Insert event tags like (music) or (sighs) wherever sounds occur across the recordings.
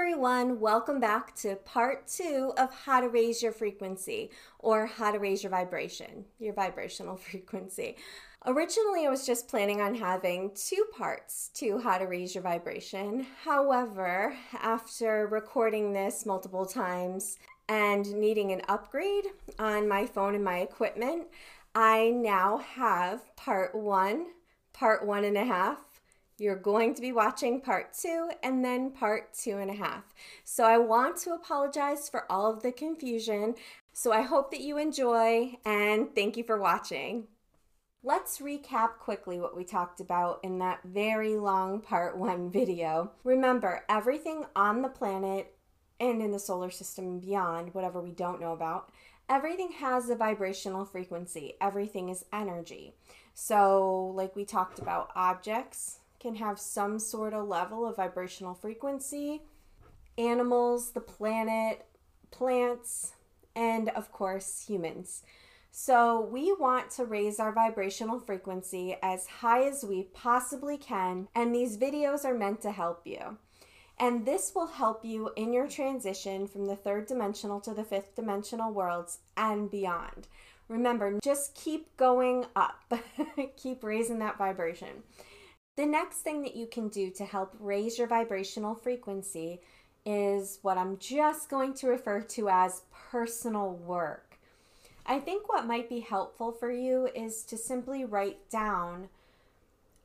Everyone. Welcome back to part two of how to raise your frequency or how to raise your vibration, your vibrational (laughs) frequency. Originally, I was just planning on having two parts to how to raise your vibration. However, after recording this multiple times and needing an upgrade on my phone and my equipment, I now have part one, part one and a half, you're going to be watching part two and then part two and a half. So I want to apologize for all of the confusion. So I hope that you enjoy and thank you for watching. Let's recap quickly what we talked about in that very long part one (laughs) video. Remember, everything on the planet and in the solar system and beyond, whatever we don't know about, everything has a vibrational frequency. Everything is energy. So, like we talked about, objects, can have some sort of level of vibrational frequency. Animals, the planet, plants, and of course, humans. So, we want to raise our vibrational frequency as high as we possibly can, and these videos are meant to help you. And this will help you in your transition from the third dimensional to the fifth dimensional worlds and beyond. Remember, just keep going up, (laughs) keep raising that vibration. The next thing that you can do to help raise your vibrational frequency is what I'm just going to refer to as personal work. I think what might be helpful for you is to simply write down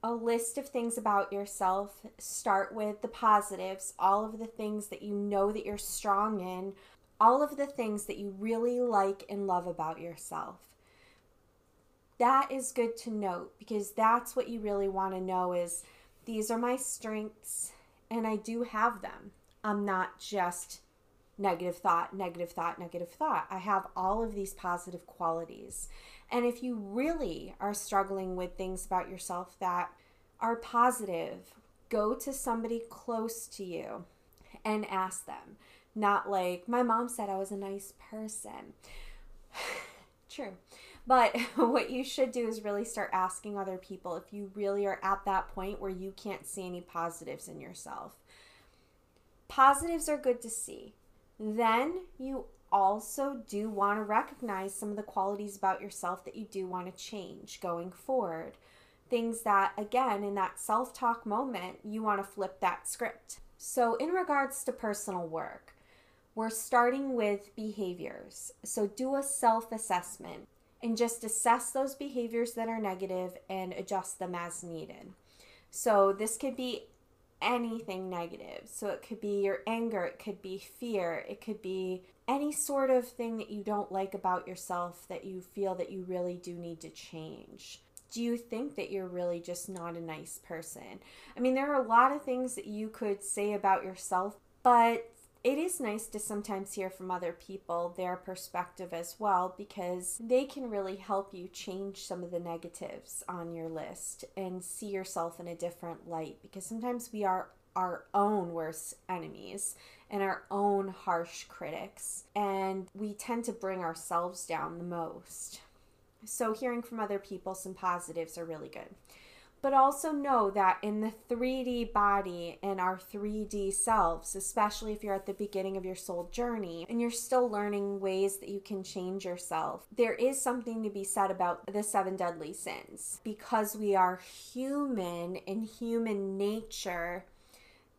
a list of things about yourself. Start with the positives, all of the things that you know that you're strong in, all of the things that you really like and love about yourself that is good to note because that's what you really want to know is these are my strengths and I do have them. I'm not just negative thought, negative thought, negative thought. I have all of these positive qualities. And if you really are struggling with things about yourself that are positive, go to somebody close to you and ask them. Not like, my mom said I was a nice person. (sighs) True. But (laughs) what you should do is really start asking other people if you really are at that point where you can't see any positives in yourself. Positives are good to see. Then you also do want to recognize some of the qualities about yourself that you do want to change going forward. Things that, again, in that self talk moment, you want to flip that script. So, in regards to personal work, we're starting with behaviors. So, do a self assessment and just assess those behaviors that are negative and adjust them as needed. So, this could be anything negative. So, it could be your anger, it could be fear, it could be any sort of thing that you don't like about yourself that you feel that you really do need to change. Do you think that you're really just not a nice person? I mean, there are a lot of things that you could say about yourself, but it is nice to sometimes hear from other people their perspective as well because they can really help you change some of the negatives on your list and see yourself in a different light because sometimes we are our own worst enemies and our own harsh critics and we tend to bring ourselves down the most. So hearing from other people some positives are really good but also know that in the 3D body and our 3D selves, especially if you're at the beginning of your soul journey and you're still learning ways that you can change yourself, there is something to be said about the seven deadly sins. Because we are human in human nature,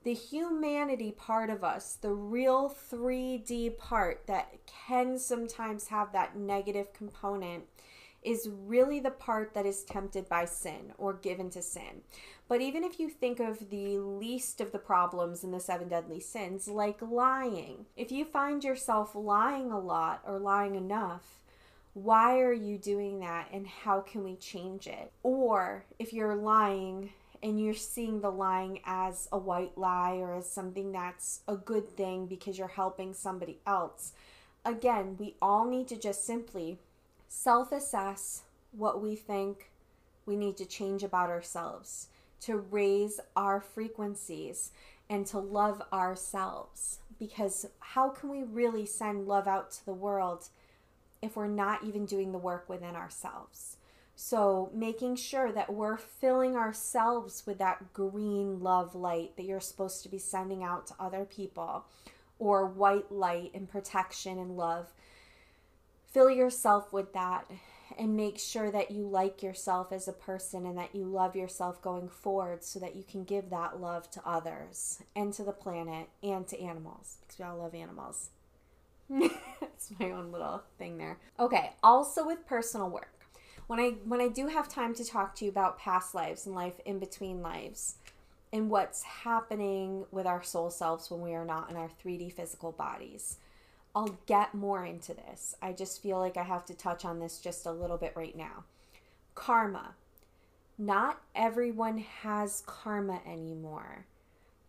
the humanity part of us, the real 3D part that can sometimes have that negative component is really the part that is tempted by sin or given to sin. But even if you think of the least of the problems in the seven deadly sins, like lying, if you find yourself lying a lot or lying enough, why are you doing that and how can we change it? Or if you're lying and you're seeing the lying as a white lie or as something that's a good thing because you're helping somebody else, again, we all need to just simply self assess what we think we need to change about ourselves, to raise our frequencies, and to love ourselves. Because how can we really send love out to the world if we're not even doing the work within ourselves? So, making sure that we're filling ourselves with that green love light that you're supposed to be sending out to other people, or white light and protection and love. Fill yourself with that and make sure that you like yourself as a person and that you love yourself going forward so that you can give that love to others and to the planet and to animals because we all love animals. (laughs) It's my own little thing there. Okay, also with personal work when I when I do have time to talk to you about past lives and life in between lives and what's happening with our soul selves when we are not in our 3D physical bodies. I'll get more into this. I just feel like I have to touch on this just a little bit right now. Karma. Not everyone has karma anymore.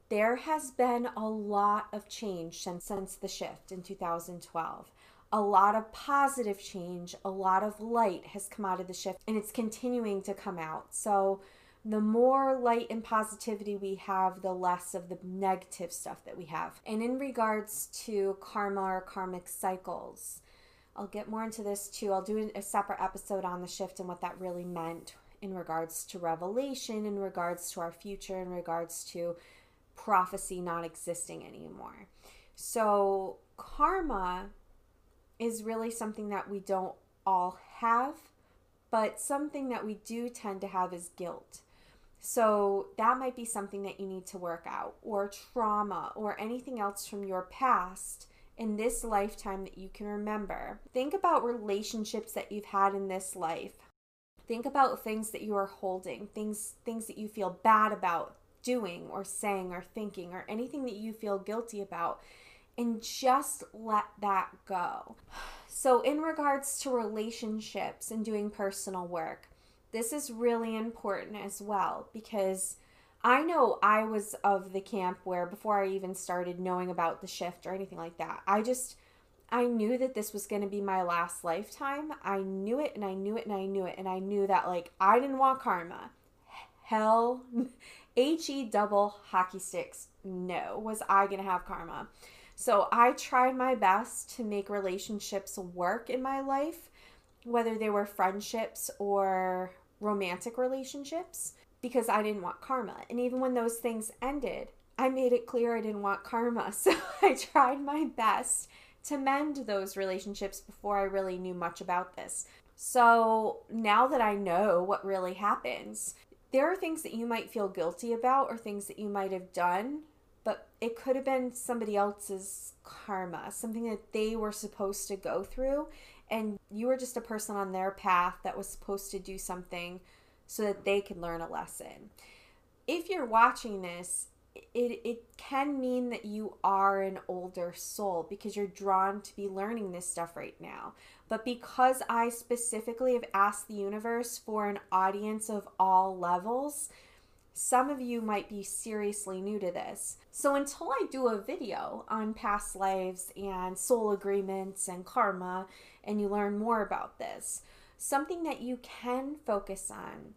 There has been a lot of change since, since the shift in 2012 a lot of positive change, a lot of light has come out of the shift, and it's continuing to come out. So, the more light and positivity we have, the less of the negative stuff that we have. And in regards to karma or karmic cycles, I'll get more into this too. I'll do a separate episode on the shift and what that really meant in regards to revelation, in regards to our future, in regards to prophecy not existing anymore. So, karma is really something that we don't all have, but something that we do tend to have is guilt. So that might be something that you need to work out, or trauma, or anything else from your past in this lifetime that you can remember. Think about relationships that you've had in this life. Think about things that you are holding, things things that you feel bad about doing or saying or thinking or anything that you feel guilty about and just let that go. (sighs) So, in regards to relationships and doing personal work, this is really important as well because I know I was of the camp where before I even started knowing about the shift or anything like that, I just I knew that this was going to be my last lifetime. I knew it and I knew it and I knew it and I knew that like I didn't want karma. Hell (laughs) H E double hockey sticks. No, was I going to have karma? So I tried my best to make relationships work in my life, whether they were friendships or romantic relationships, because I didn't want karma. And even when those things ended, I made it clear I didn't want karma. (laughs) So I tried my best to mend those relationships before I really knew much about this. So now that I know what really happens, there are things that you might feel guilty about or things that you might have done but it could have been somebody else's karma, something that they were supposed to go through, and you were just a person on their path that was supposed to do something so that they could learn a lesson. If you're watching this, it, it can mean that you are an older soul because you're drawn to be learning this stuff right now. But because I specifically have asked the universe for an audience of all levels, some of you might be seriously new to this. So, until I do a video on past lives and soul agreements and karma, and you learn more about this, something that you can focus on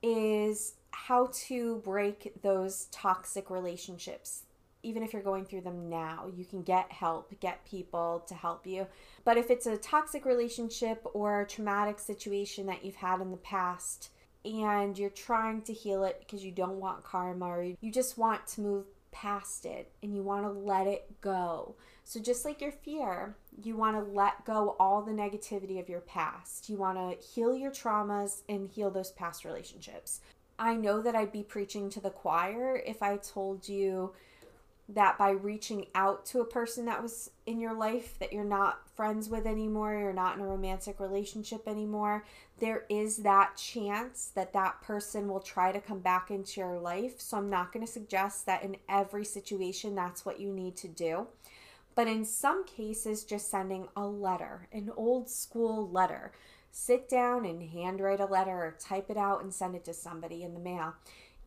is how to break those toxic relationships. Even if you're going through them now, you can get help, get people to help you. But if it's a toxic relationship or a traumatic situation that you've had in the past, and you're trying to heal it because you don't want karma or you just want to move past it and you want to let it go. So, just like your fear, you want to let go all the negativity of your past. You want to heal your traumas and heal those past relationships. I know that I'd be preaching to the choir if I told you that by reaching out to a person that was in your life that you're not friends with anymore, you're not in a romantic relationship anymore, there is that chance that that person will try to come back into your life. So I'm not going to suggest that in every situation that's what you need to do. But in some cases, just sending a letter, an old school letter. Sit down and handwrite a letter or type it out and send it to somebody in the mail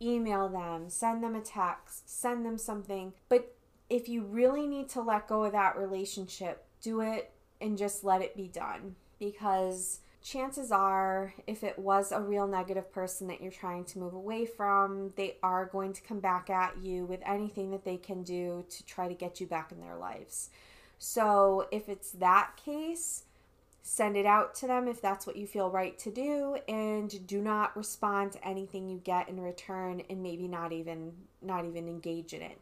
email them, send them a text, send them something. But if you really need to let go of that relationship, do it and just let it be done. Because chances are, if it was a real negative person that you're trying to move away from, they are going to come back at you with anything that they can do to try to get you back in their lives. So if it's that case, Send it out to them if that's what you feel right to do and do not respond to anything you get in return and maybe not even not even engage in it.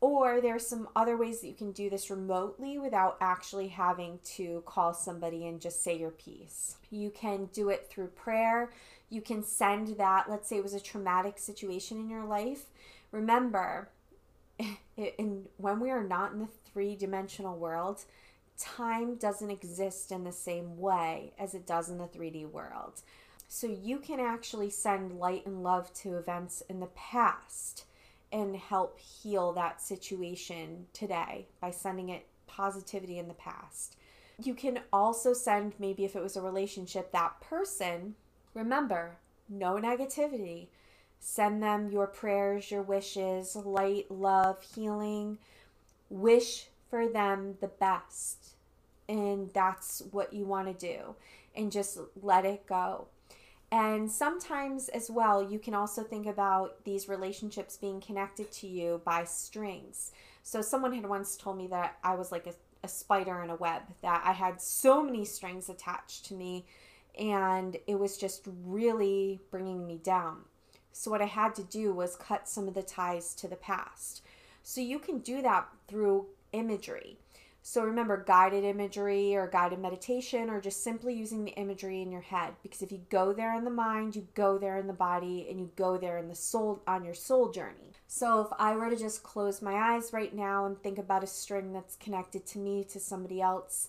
Or there's some other ways that you can do this remotely without actually having to call somebody and just say your piece. You can do it through prayer. You can send that, let's say it was a traumatic situation in your life. Remember, (laughs) in, when we are not in the three dimensional world, time doesn't exist in the same way as it does in the 3D world. So you can actually send light and love to events in the past and help heal that situation today by sending it positivity in the past. You can also send, maybe if it was a relationship, that person, remember, no negativity. Send them your prayers, your wishes, light, love, healing. Wish for them the best. And that's what you want to do. And just let it go. And sometimes, as well, you can also think about these relationships being connected to you by strings. So, someone had once told me that I was like a, a spider in a web, that I had so many strings attached to me, and it was just really bringing me down. So, what I had to do was cut some of the ties to the past. So, you can do that through imagery. So remember guided imagery or guided meditation or just simply using the imagery in your head because if you go there in the mind, you go there in the body and you go there in the soul on your soul journey. So if I were to just close my eyes right now and think about a string that's connected to me to somebody else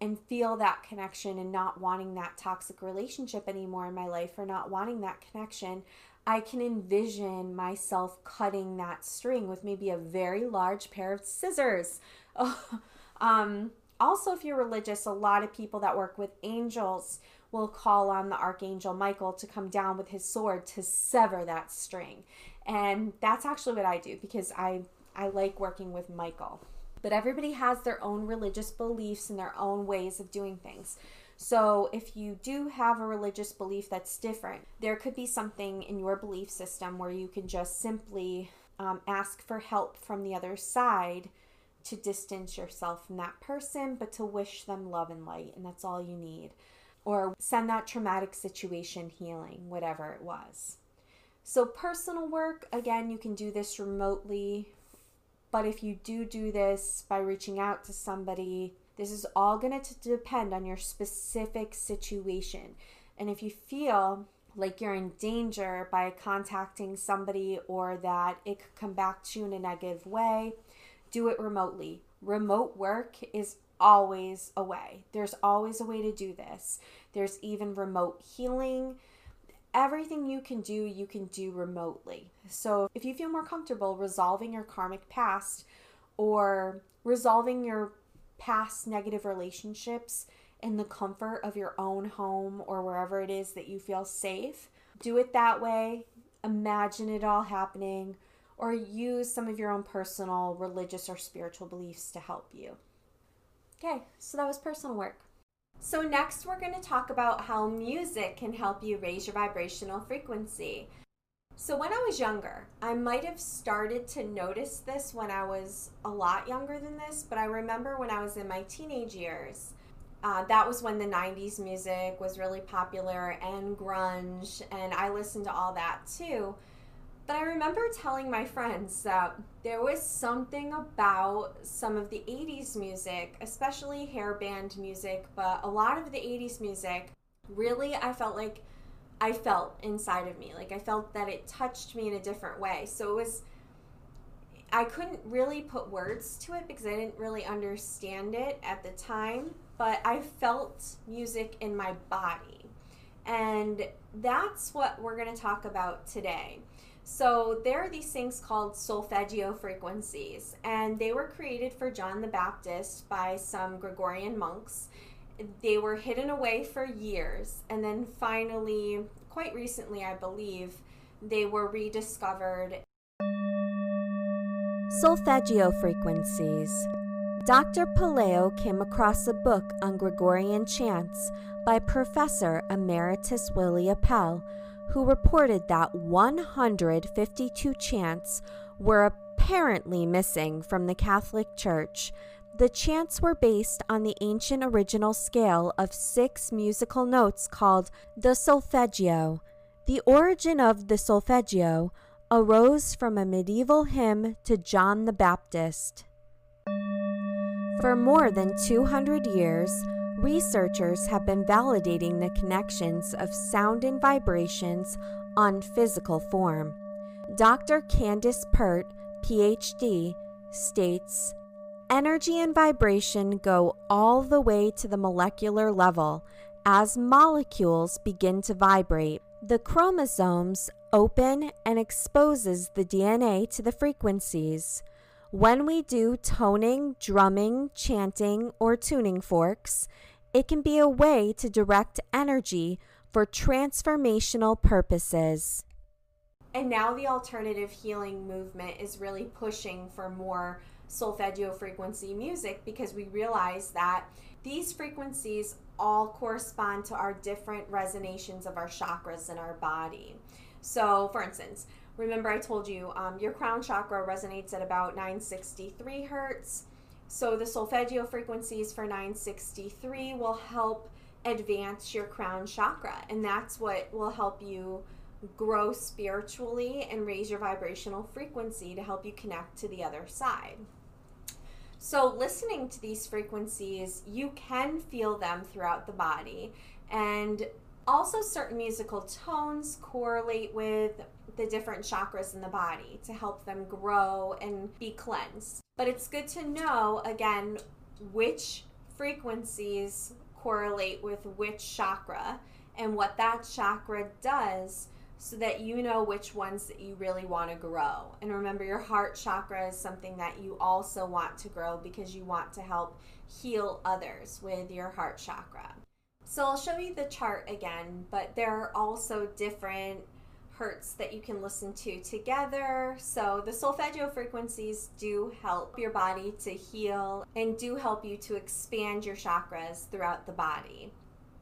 and feel that connection and not wanting that toxic relationship anymore in my life or not wanting that connection, I can envision myself cutting that string with maybe a very large pair of scissors. (laughs) Oh, um, also, if you're religious, a lot of people that work with angels will call on the archangel Michael to come down with his sword to sever that string. And that's actually what I do because I I like working with Michael. But everybody has their own religious beliefs and their own ways of doing things. So, if you do have a religious belief that's different, there could be something in your belief system where you can just simply um, ask for help from the other side to distance yourself from that person, but to wish them love and light, and that's all you need. Or send that traumatic situation healing, whatever it was. So, personal work, again, you can do this remotely, but if you do do this by reaching out to somebody, this is all going to depend on your specific situation. And if you feel like you're in danger by contacting somebody or that it could come back to you in a negative way, do it remotely. Remote work is always a way. There's always a way to do this. There's even remote healing. Everything you can do, you can do remotely. So if you feel more comfortable resolving your karmic past or resolving your past negative relationships in the comfort of your own home or wherever it is that you feel safe, do it that way. Imagine it all happening or use some of your own personal religious or spiritual beliefs to help you. Okay, so that was personal work. So, next, we're going to talk about how music can help you raise your vibrational frequency. So, when I was younger, I might have started to notice this when I was a lot younger than this, but I remember when I was in my teenage years, uh, that was when the 90s music was really popular and grunge, and I listened to all that too. But I remember telling my friends that there was something about some of the 80s music, especially hair band music, but a lot of the 80s music, really, I felt like I felt inside of me. Like I felt that it touched me in a different way. So it was, I couldn't really put words to it because I didn't really understand it at the time, but I felt music in my body. And that's what we're going to talk about today. So there are these things called solfeggio frequencies, and they were created for John the Baptist by some Gregorian monks. They were hidden away for years, and then finally, quite recently, I believe, they were rediscovered. Solfeggio frequencies. Dr. Puleo came across a book on Gregorian chants by Professor Emeritus Willi Apel who reported that 152 chants were apparently missing from the Catholic Church. The chants were based on the ancient original scale of six musical notes called the solfeggio. The origin of the solfeggio arose from a medieval hymn to John the Baptist. For more than 200 years, researchers have been validating the connections of sound and vibrations on physical form. Dr. Candace Pert, PhD, states Energy and vibration go all the way to the molecular level as molecules begin to vibrate. The chromosomes open and exposes the DNA to the frequencies. When we do toning, drumming, chanting, or tuning forks, it can be a way to direct energy for transformational purposes. And now the alternative healing movement is really pushing for more solfeggio frequency music because we realize that these frequencies all correspond to our different resonations of our chakras in our body. So, for instance, remember I told you um, your crown chakra resonates at about 963 hertz. So, the solfeggio frequencies for 963 will help advance your crown chakra, and that's what will help you grow spiritually and raise your vibrational frequency to help you connect to the other side. So, listening to these frequencies, you can feel them throughout the body. And also, certain musical tones correlate with the different chakras in the body to help them grow and be cleansed. But it's good to know, again, which frequencies correlate with which chakra and what that chakra does so that you know which ones that you really want to grow. And remember, your heart chakra is something that you also want to grow because you want to help heal others with your heart chakra. So I'll show you the chart again, but there are also different hertz that you can listen to together. So the solfeggio frequencies do help your body to heal and do help you to expand your chakras throughout the body.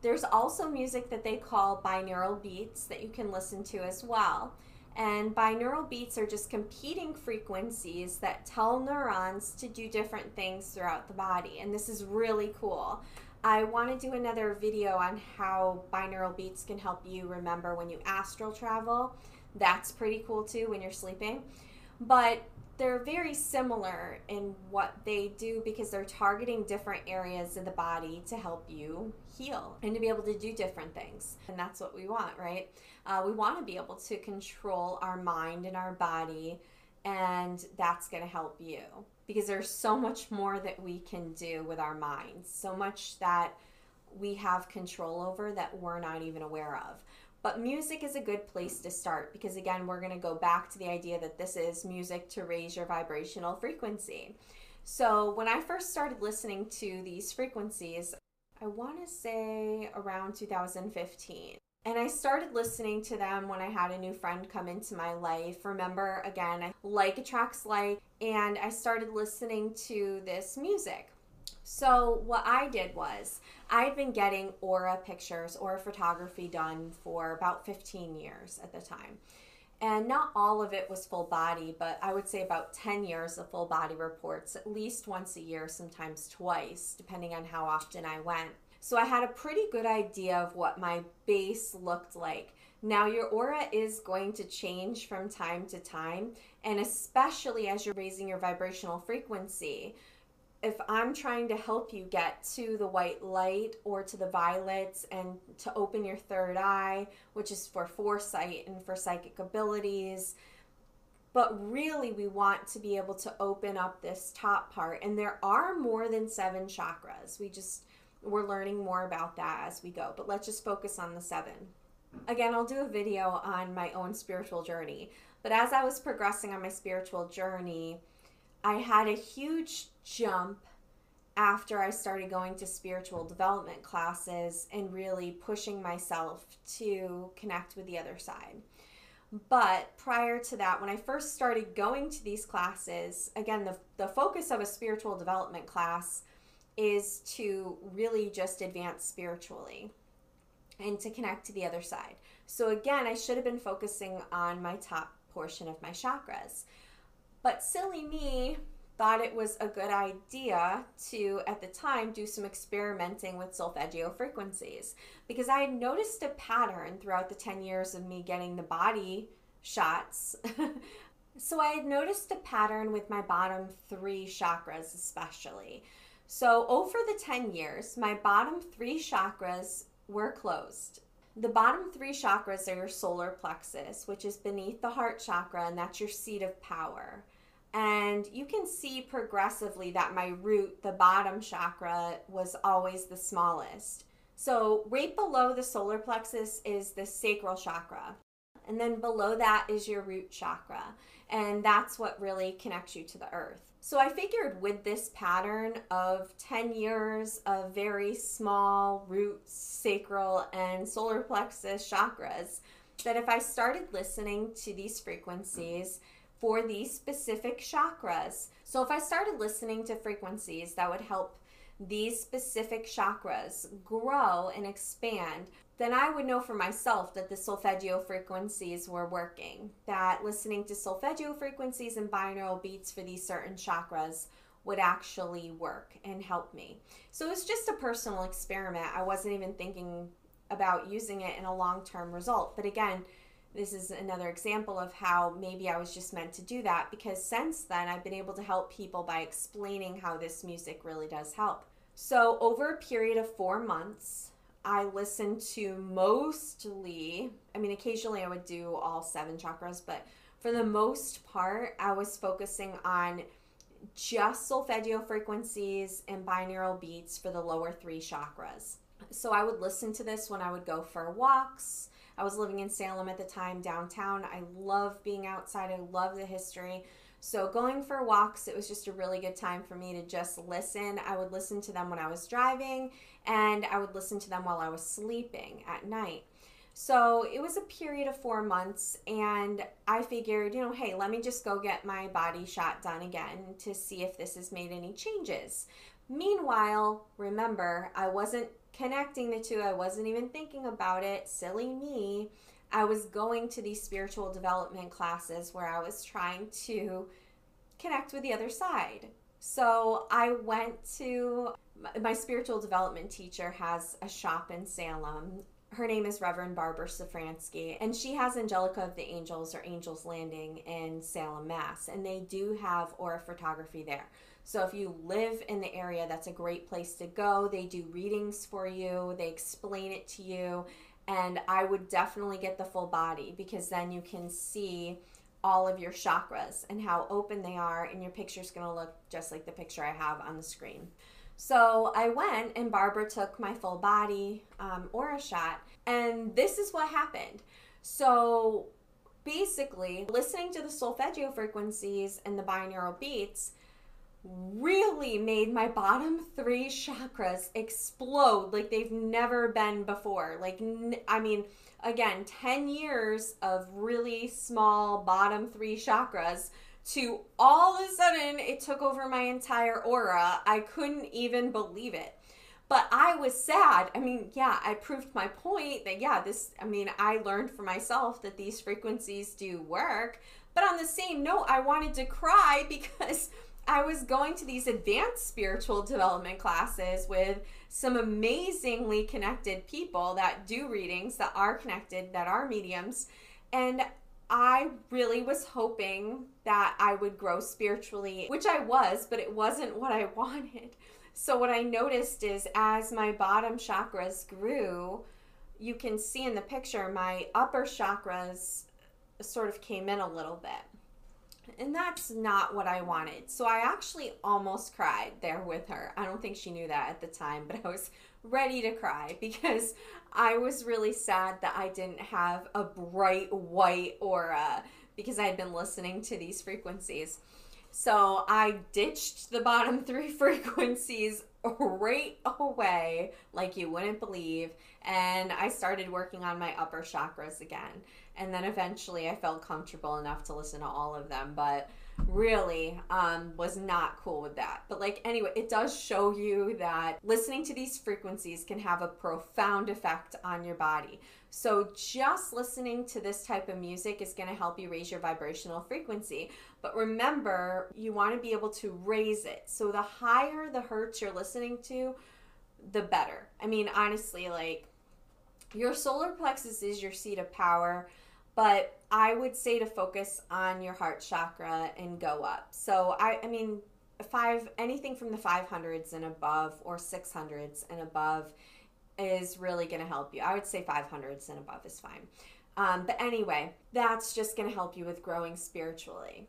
There's also music that they call binaural beats that you can listen to as well. And binaural beats are just competing frequencies that tell neurons to do different things throughout the body. And this is really cool. I want to do another video on how binaural beats can help you remember when you astral travel. That's pretty cool too when you're sleeping. But they're very similar in what they do because they're targeting different areas of the body to help you heal and to be able to do different things. And that's what we want, right? Uh, we want to be able to control our mind and our body, and that's going to help you because there's so much more that we can do with our minds, so much that we have control over that we're not even aware of. But music is a good place to start because, again, we're going to go back to the idea that this is music to raise your vibrational frequency. So, when I first started listening to these frequencies, I want to say around 2015. And I started listening to them when I had a new friend come into my life. Remember, again, like attracts like, and I started listening to this music. So, what I did was, I'd been getting aura pictures, aura photography done for about 15 years at the time. And not all of it was full body, but I would say about 10 years of full body reports, at least once a year, sometimes twice, depending on how often I went. So I had a pretty good idea of what my base looked like. Now, your aura is going to change from time to time, and especially as you're raising your vibrational frequency if I'm trying to help you get to the white light or to the violets and to open your third eye, which is for foresight and for psychic abilities, but really we want to be able to open up this top part. And there are more than seven chakras. We just, we're learning more about that as we go, but let's just focus on the seven. Again, I'll do a video on my own spiritual journey, but as I was progressing on my spiritual journey, I had a huge jump after I started going to spiritual development classes and really pushing myself to connect with the other side. But prior to that, when I first started going to these classes, again, the, the focus of a spiritual development class is to really just advance spiritually and to connect to the other side. So, again, I should have been focusing on my top portion of my chakras. But silly me thought it was a good idea to, at the time, do some experimenting with solfeggio frequencies because I had noticed a pattern throughout the 10 years of me getting the body shots. (laughs) so I had noticed a pattern with my bottom three chakras, especially. So over the 10 years, my bottom three chakras were closed. The bottom three chakras are your solar plexus, which is beneath the heart chakra, and that's your seat of power. And you can see progressively that my root, the bottom chakra, was always the smallest. So, right below the solar plexus is the sacral chakra. And then below that is your root chakra. And that's what really connects you to the earth. So I figured with this pattern of 10 years of very small root, sacral, and solar plexus chakras, that if I started listening to these frequencies for these specific chakras, so if I started listening to frequencies that would help these specific chakras grow and expand, then I would know for myself that the solfeggio frequencies were working. That listening to solfeggio frequencies and binaural beats for these certain chakras would actually work and help me. So it was just a personal experiment. I wasn't even thinking about using it in a long term result. But again, this is another example of how maybe I was just meant to do that because since then I've been able to help people by explaining how this music really does help. So, over a period of four months, I listened to mostly, I mean, occasionally I would do all seven chakras, but for the most part, I was focusing on just solfeggio frequencies and binaural beats for the lower three chakras. So I would listen to this when I would go for walks. I was living in Salem at the time, downtown. I love being outside, I love the history. So, going for walks, it was just a really good time for me to just listen. I would listen to them when I was driving, and I would listen to them while I was sleeping at night. So, it was a period of four months, and I figured, you know, hey, let me just go get my body shot done again to see if this has made any changes. Meanwhile, remember, I wasn't connecting the two, I wasn't even thinking about it. Silly me. I was going to these spiritual development classes where I was trying to connect with the other side. So I went to my spiritual development teacher has a shop in Salem. Her name is Reverend Barbara Safransky, and she has Angelica of the Angels or Angels Landing in Salem, Mass. And they do have aura photography there. So if you live in the area, that's a great place to go. They do readings for you, they explain it to you, and I would definitely get the full body because then you can see all of your chakras and how open they are, and your picture is gonna look just like the picture I have on the screen. So I went and Barbara took my full body um, aura shot, and this is what happened. So basically, listening to the solfeggio frequencies and the binaural beats really made my bottom three chakras explode like they've never been before. Like, I mean, again, 10 years of really small bottom three chakras to all of a sudden it took over my entire aura. I couldn't even believe it. But I was sad. I mean, yeah, I proved my point that, yeah, this, I mean, I learned for myself that these frequencies do work. But on the same note, I wanted to cry (laughs) because I was going to these advanced spiritual development classes with some amazingly connected people that do readings, that are connected, that are mediums. And I really was hoping that I would grow spiritually, which I was, but it wasn't what I (laughs) wanted. So, what I noticed is as my bottom chakras grew, you can see in the picture my upper chakras sort of came in a little bit and that's not what I wanted. So I actually almost cried there with her. I don't think she knew that at the time, but I was ready to cry because I was really sad that I didn't have a bright white aura because I had been listening to these frequencies. So I ditched the bottom (laughs) three frequencies right away, like you wouldn't believe, and I started working on my upper chakras again and then eventually I felt comfortable enough to listen to all of them. But really um, was not cool with that. But like anyway, it does show you that listening to these frequencies can have a profound effect on your body. So just listening to this type of music is going to help you raise your vibrational frequency. But remember, you want to be able to raise it. So the higher the hertz you're listening to, the better. I mean, honestly, like your solar plexus is your seat of power but I would say to focus on your heart chakra and go up. So I, I mean, five anything from the 500s and above or 600s and above is really going to help you. I would say 500s and above is fine. Um, but anyway, that's just going to help you with growing spiritually.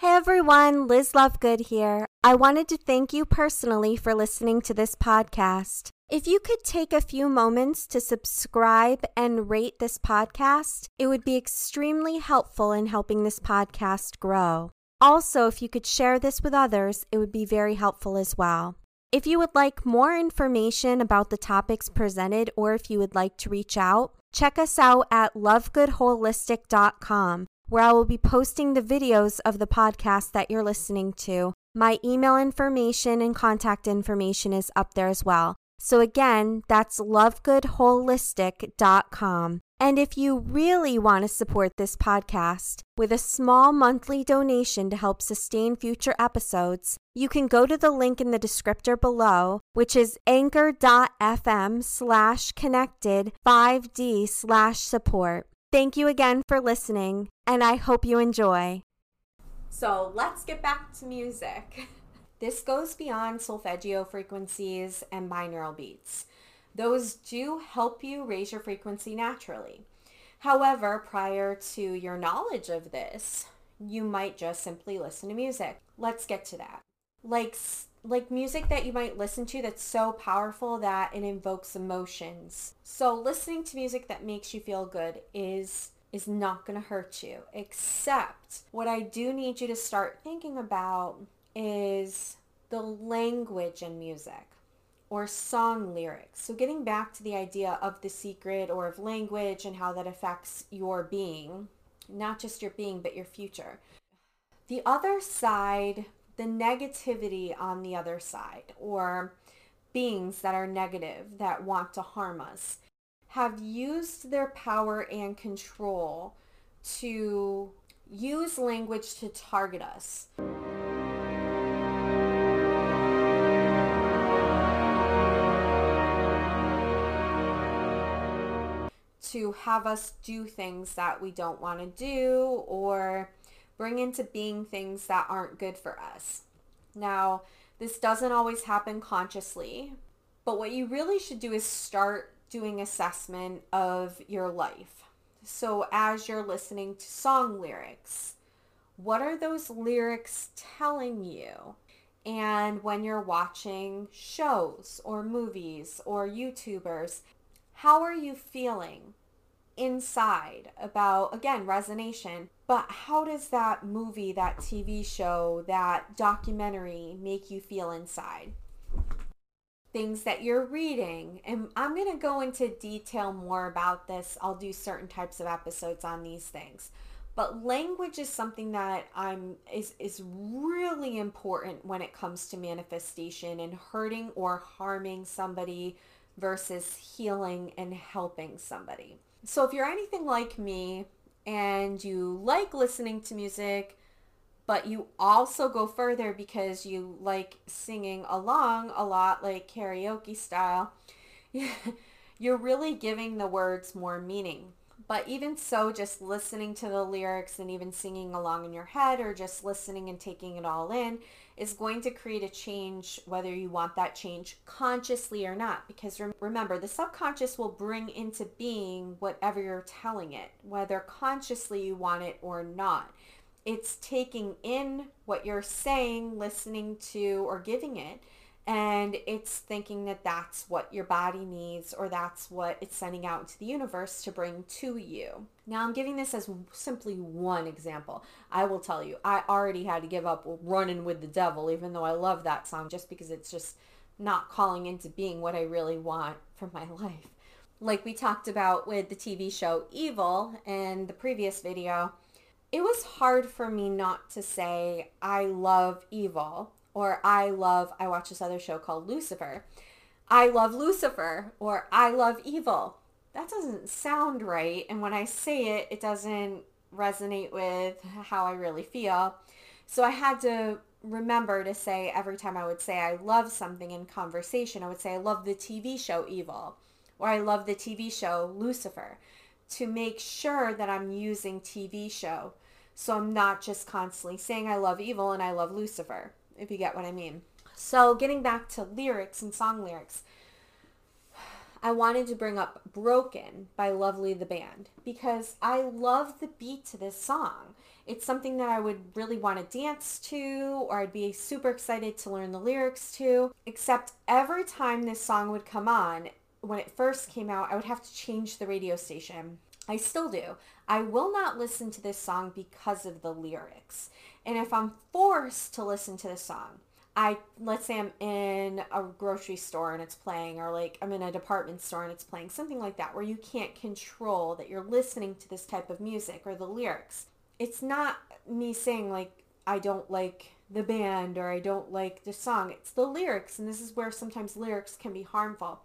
Hey everyone, Liz Lovegood here. I wanted to thank you personally for listening to this podcast. If you could take a few moments to subscribe and rate this podcast, it would be extremely helpful in helping this podcast grow. Also, if you could share this with others, it would be very helpful as well. If you would like more information about the topics presented or if you would like to reach out, check us out at lovegoodholistic.com, where I will be posting the videos of the podcast that you're listening to. My email information and contact information is up there as well. So again, that's lovegoodholistic.com. And if you really want to support this podcast with a small monthly donation to help sustain future episodes, you can go to the link in the descriptor below, which is anchor.fm slash connected 5D slash support. Thank you again for listening, and I hope you enjoy. So let's get back to music. (laughs) This goes beyond solfeggio frequencies and binaural beats. Those do help you raise your frequency naturally. However, prior to your knowledge of this, you might just simply listen to music. Let's get to that. Like like music that you might listen to that's so powerful that it invokes emotions. So listening to music that makes you feel good is is not going to hurt you. Except what I do need you to start thinking about is the language in music or song lyrics. So getting back to the idea of the secret or of language and how that affects your being, not just your being, but your future. The other side, the negativity on the other side, or beings that are negative, that want to harm us, have used their power and control to use language to target us. to have us do things that we don't want to do or bring into being things that aren't good for us. Now, this doesn't always happen consciously, but what you really should do is start doing assessment of your life. So as you're listening to song lyrics, what are those lyrics telling you? And when you're watching shows or movies or YouTubers, how are you feeling inside about, again, resonation? But how does that movie, that TV show, that documentary make you feel inside? Things that you're reading. And I'm going to go into detail more about this. I'll do certain types of episodes on these things but language is something that I'm is is really important when it comes to manifestation and hurting or harming somebody versus healing and helping somebody. So if you're anything like me and you like listening to music, but you also go further because you like singing along a lot, like karaoke style, (laughs) you're really giving the words more meaning. But even so, just listening to the lyrics and even singing along in your head or just listening and taking it all in is going to create a change whether you want that change consciously or not. Because remember, the subconscious will bring into being whatever you're telling it, whether consciously you want it or not. It's taking in what you're saying, listening to, or giving it and it's thinking that that's what your body needs or that's what it's sending out into the universe to bring to you. Now, I'm giving this as simply one example. I will tell you, I already had to give up running with the devil, even though I love that song, just because it's just not calling into being what I really want for my (laughs) life. Like we talked about with the TV show Evil in the previous video, it was hard for me not to say I love evil or I love, I watch this other show called Lucifer. I love Lucifer or I love evil. That doesn't sound right. And when I say it, it doesn't resonate with how I really feel. So I had to remember to say every time I would say I love something in conversation, I would say I love the TV show Evil or I love the TV show Lucifer to make sure that I'm using TV show. So I'm not just constantly saying I love evil and I love Lucifer, if you get what I mean. So getting back to lyrics and song lyrics, I wanted to bring up Broken by Lovely the Band because I love the beat to this song. It's something that I would really want to dance to or I'd be super excited to learn the lyrics to. Except every time this song would come on, when it first came out, I would have to change the radio station. I still do. I will not listen to this song because of the lyrics. And if I'm forced to listen to the song, I let's say I'm in a grocery store and it's playing or like I'm in a department store and it's playing something like that where you can't control that you're listening to this type of music or the lyrics. It's not me saying like I don't like the band or I don't like the song. It's the lyrics and this is where sometimes lyrics can be harmful.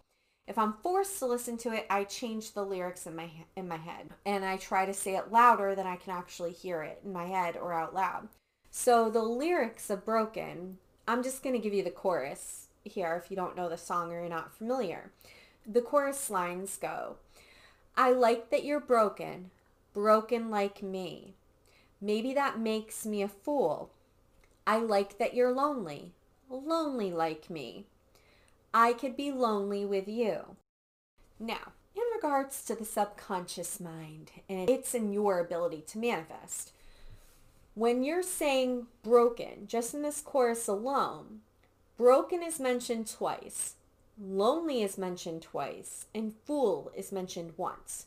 If I'm forced to listen to it, I change the lyrics in my in my head and I try to say it louder than I can actually hear it in my head or out loud. So the lyrics of Broken, I'm just going to give you the chorus here if you don't know the song or you're not familiar. The chorus lines go, I like that you're broken, broken like me. Maybe that makes me a fool. I like that you're lonely, lonely like me. I could be lonely with you. Now, in regards to the subconscious mind and its in your ability to manifest, when you're saying broken, just in this chorus alone, broken is mentioned twice, lonely is mentioned twice, and fool is mentioned once.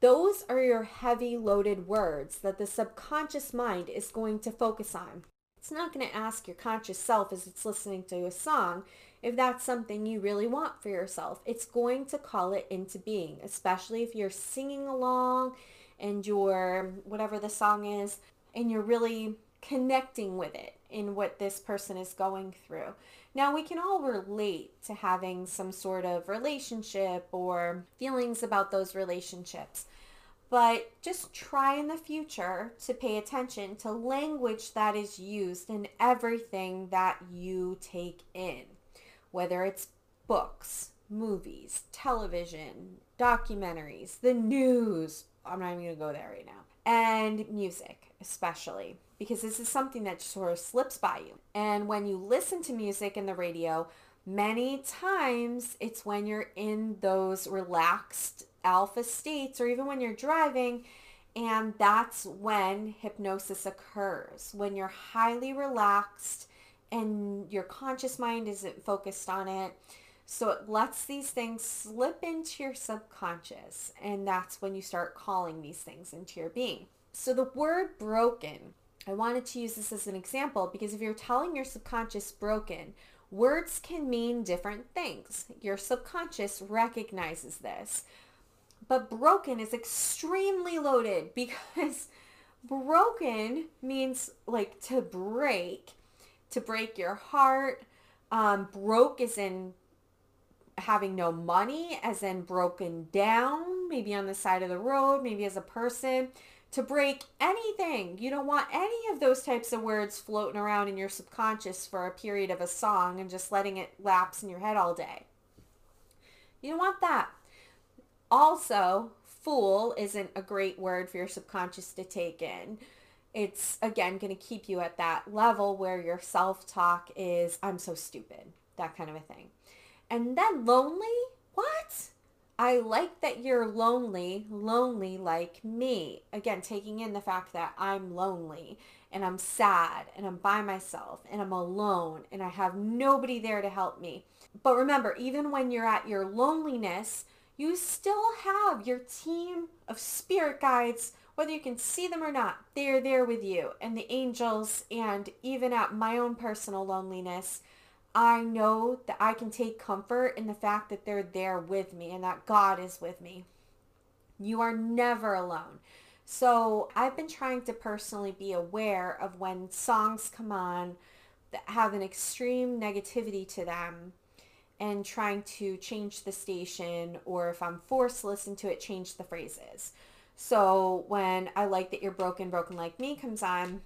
Those are your heavy loaded words that the subconscious mind is going to focus on. It's not going to ask your conscious self as it's listening to a song if that's something you really want for yourself. It's going to call it into being, especially if you're singing along and you're, whatever the song is, and you're really connecting with it in what this person is going through. Now, we can all relate to having some sort of relationship or feelings about those relationships. But just try in the future to pay attention to language that is used in everything that you take in whether it's books, movies, television, documentaries, the news. I'm not even going to go there right now. And music, especially, because this is something that sort of slips by you. And when you listen to music in the radio, many times it's when you're in those relaxed alpha states or even when you're driving and that's when hypnosis occurs when you're highly relaxed and your conscious mind isn't focused on it. So it lets these things slip into your subconscious. And that's when you start calling these things into your being. So the word broken, I wanted to use this as an example because if you're telling your subconscious broken, words can mean different things. Your subconscious recognizes this. But broken is extremely loaded (laughs) because broken means like to break to break your heart. Um, broke is in having no money, as in broken down, maybe on the side of the road, maybe as a person. To break anything. You don't want any of those types of words floating around in your subconscious for a period of a song and just letting it lapse in your head all day. You don't want that. Also, fool isn't a great word for your subconscious to take in it's again going to keep you at that level where your self-talk is i'm so stupid that kind of a thing and then lonely what i like that you're lonely lonely like me again taking in the fact that i'm lonely and i'm sad and i'm by myself and i'm alone and i have nobody there to help me but remember even when you're at your loneliness you still have your team of spirit guides whether you can see them or not, they are there with you. And the angels, and even at my own personal loneliness, I know that I can take comfort in the fact that they're there with me and that God is with me. You are never alone. So I've been trying to personally be aware of when songs come on that have an extreme negativity to them and trying to change the station or if I'm forced to listen to it, change the phrases. So when I like that you're broken, broken like me comes on,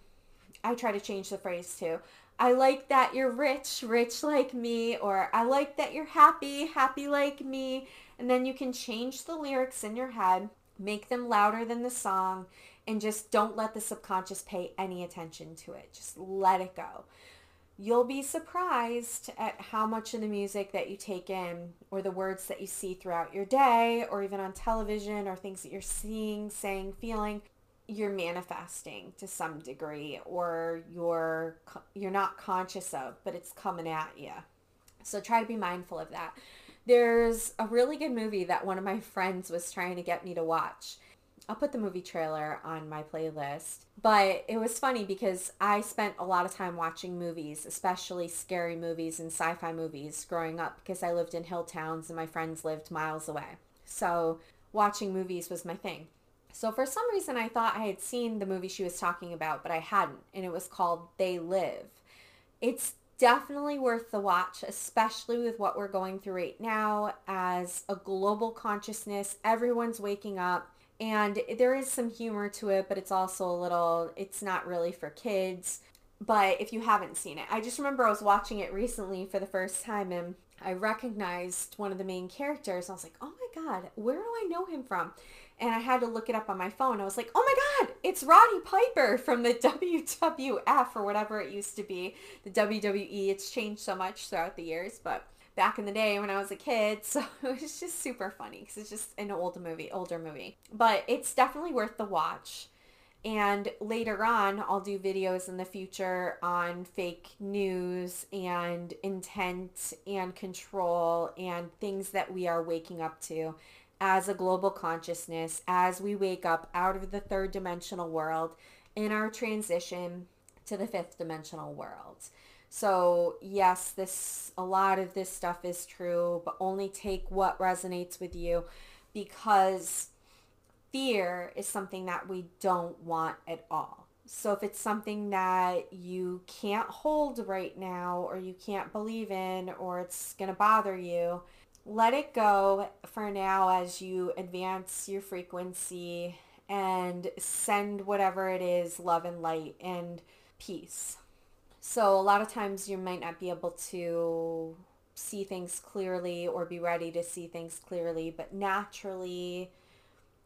I try to change the phrase to I like that you're rich, rich like me, or I like that you're happy, happy like me. And then you can change the lyrics in your head, make them louder than the song, and just don't let the subconscious pay any attention to it. Just let it go you'll be surprised at how much of the music that you take in or the words that you see throughout your day or even on television or things that you're seeing, saying, feeling you're manifesting to some degree or you're you're not conscious of but it's coming at you. So try to be mindful of that. There's a really good movie that one of my friends was trying to get me to watch I'll put the movie trailer on my playlist. But it was funny because I spent a lot of time watching movies, especially scary movies and sci-fi movies growing up because I lived in hill towns and my friends lived miles away. So watching movies was my thing. So for some reason I thought I had seen the movie she was talking about, but I hadn't. And it was called They Live. It's definitely worth the watch, especially with what we're going through right now as a global consciousness. Everyone's waking up and there is some humor to it, but it's also a little, it's not really for kids. But if you haven't seen it, I just remember I was watching it recently for the first time and I recognized one of the main characters. I was like, oh my God, where do I know him from? And I had to look it up on my phone. I was like, oh my God, it's Roddy Piper from the (laughs) WWF or whatever it used to be. The WWE, it's changed so much throughout the years, but back in the day when I was a kid. (laughs) So it was just super funny because it's just an old movie, older movie. But it's definitely worth the watch. And later on, I'll do videos in the future on fake news and intent and control and things that we are waking up to as a global consciousness as we wake up out of the third dimensional world in our transition to the fifth dimensional world. So yes, this a lot of this stuff is true, but only take what resonates with you because fear is something that we don't want at all. So if it's something that you can't hold right now or you can't believe in or it's going to bother you, let it go for now as you advance your frequency and send whatever it is love and light and peace. So a lot of times you might not be able to see things clearly or be ready to see things clearly, but naturally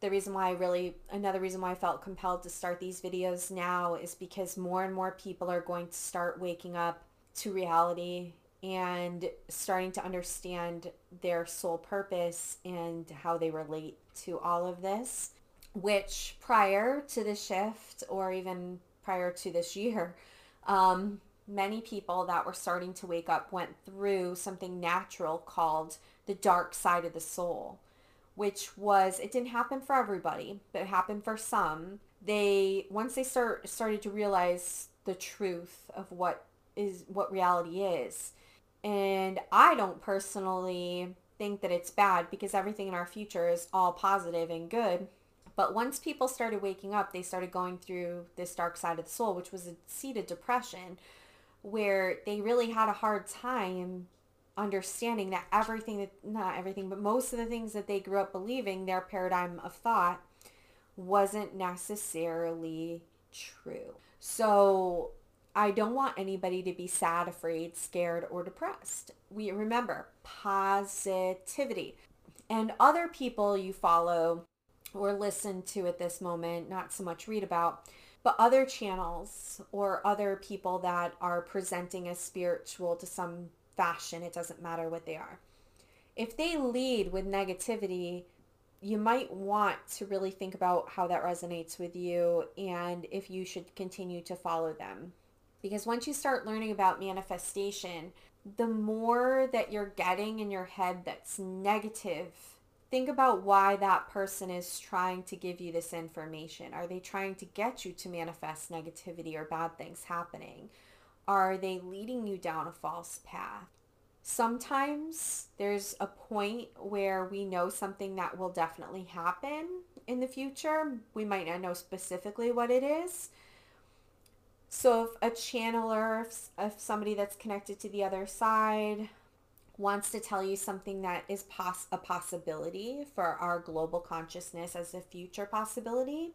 the reason why I really another reason why I felt compelled to start these videos now is because more and more people are going to start waking up to reality and starting to understand their soul purpose and how they relate to all of this, which prior to the shift or even prior to this year, um, many people that were starting to wake up went through something natural called the dark side of the soul, which was, it didn't happen for everybody, but it happened for some. They, once they start, started to realize the truth of what is, what reality is. And I don't personally think that it's bad because everything in our future is all positive and good. But once people started waking up, they started going through this dark side of the soul, which was a seed of depression, where they really had a hard time understanding that everything that not everything but most of the things that they grew up believing their paradigm of thought wasn't necessarily true. So i don't want anybody to be sad afraid scared or depressed. We remember positivity. And other people you follow or listen to at this moment not so much read about but other channels or other people that are presenting as spiritual to some fashion, it doesn't matter what they are. If they lead with negativity, you might want to really think about how that resonates with you and if you should continue to follow them. Because once you start learning about manifestation, the more that you're getting in your head that's negative think about why that person is trying to give you this information. Are they trying to get you to manifest negativity or bad things happening? Are they leading you down a false path? Sometimes there's a point where we know something that will definitely happen in the future. We might not know specifically what it is. So if a channeler, if somebody that's connected to the other side wants to tell you something that is pos- a possibility for our global consciousness as a future possibility,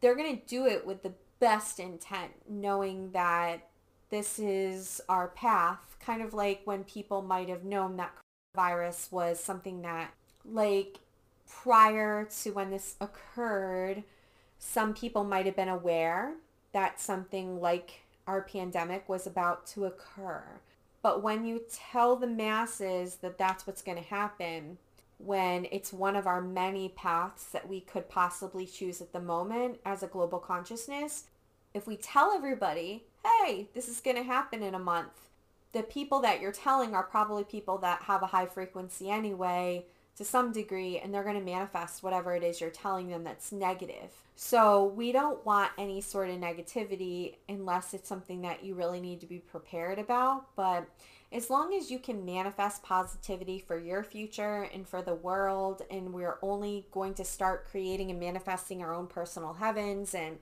they're going to do it with the best intent, knowing that this is our path, kind of like when people might have known that virus was something that, like, prior to when this occurred, some people might have been aware that something like our pandemic was about to occur. But when you tell the masses that that's what's going to happen, when it's one of our many paths that we could possibly choose at the moment as a global consciousness, if we tell everybody, hey, this is going to happen in a month, the people that you're telling are probably people that have a high frequency anyway to some degree and they're going to manifest whatever it is you're telling them that's negative. So we don't want any sort of negativity unless it's something that you really need to be prepared about. But as long as you can manifest positivity for your future and for the world, and we're only going to start creating and manifesting our own personal heavens and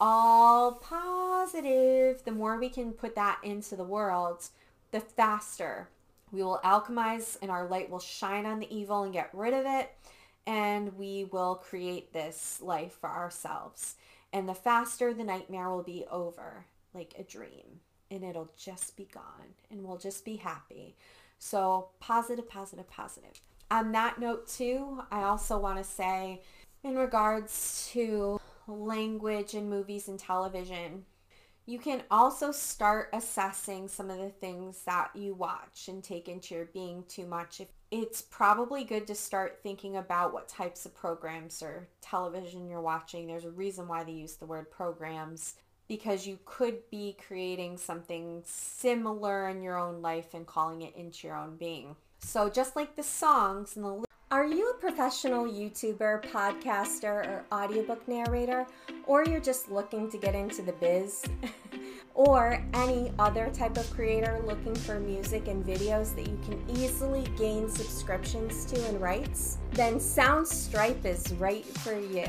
all positive, the more we can put that into the world, the faster we will alchemize and our light will shine on the evil and get rid of it. And we will create this life for ourselves. And the faster the nightmare will be over, like a dream. And it'll just be gone. And we'll just be happy. So positive, positive, positive. On that note, too, I also want to say in regards to language in movies and television, you can also start assessing some of the things that you watch and take into your being too much. It's probably good to start thinking about what types of programs or television you're watching. There's a reason why they use the word programs because you could be creating something similar in your own life and calling it into your own being. So just like the songs and the are you a professional YouTuber, podcaster, or audiobook narrator, or you're just looking to get into the biz? (laughs) or any other type of creator looking for music and videos that you can easily gain subscriptions to and rights? Then Soundstripe is right for you.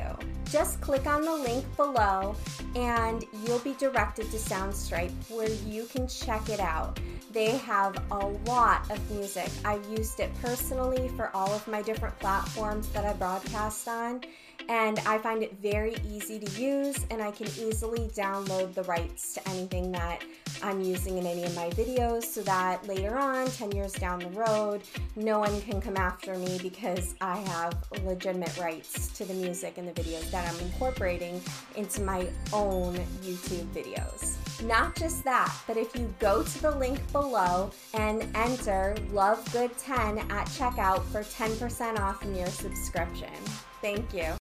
Just click on the link below and you'll be directed to Soundstripe where you can check it out. They have a lot of music. I've used it personally for all of my different platforms that I broadcast on, and I find it very easy to use, and I can easily download the rights to anything that I'm using in any of my videos so that later on, 10 years down the road, no one can come after me because I have legitimate rights to the music and the videos that I'm incorporating into my own YouTube videos. Not just that, but if you go to the link below and enter LoveGood10 at checkout for 10% off your subscription. Thank you.